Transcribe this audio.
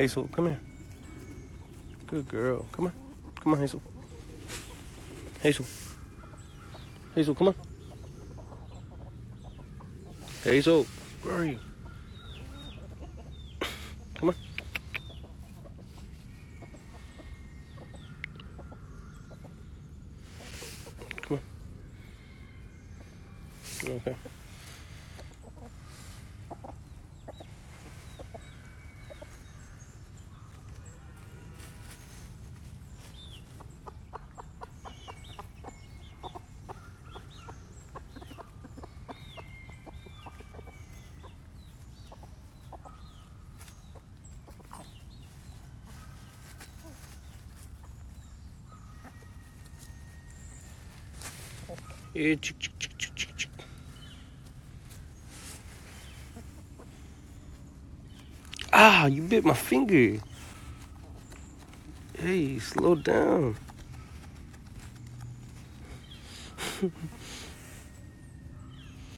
Hazel, come here. Good girl. Come on. Come on, Hazel. Hazel. Hazel, come on. Hazel, where are you? Come on. Come on. Okay. Ah, you bit my finger. Hey, slow down.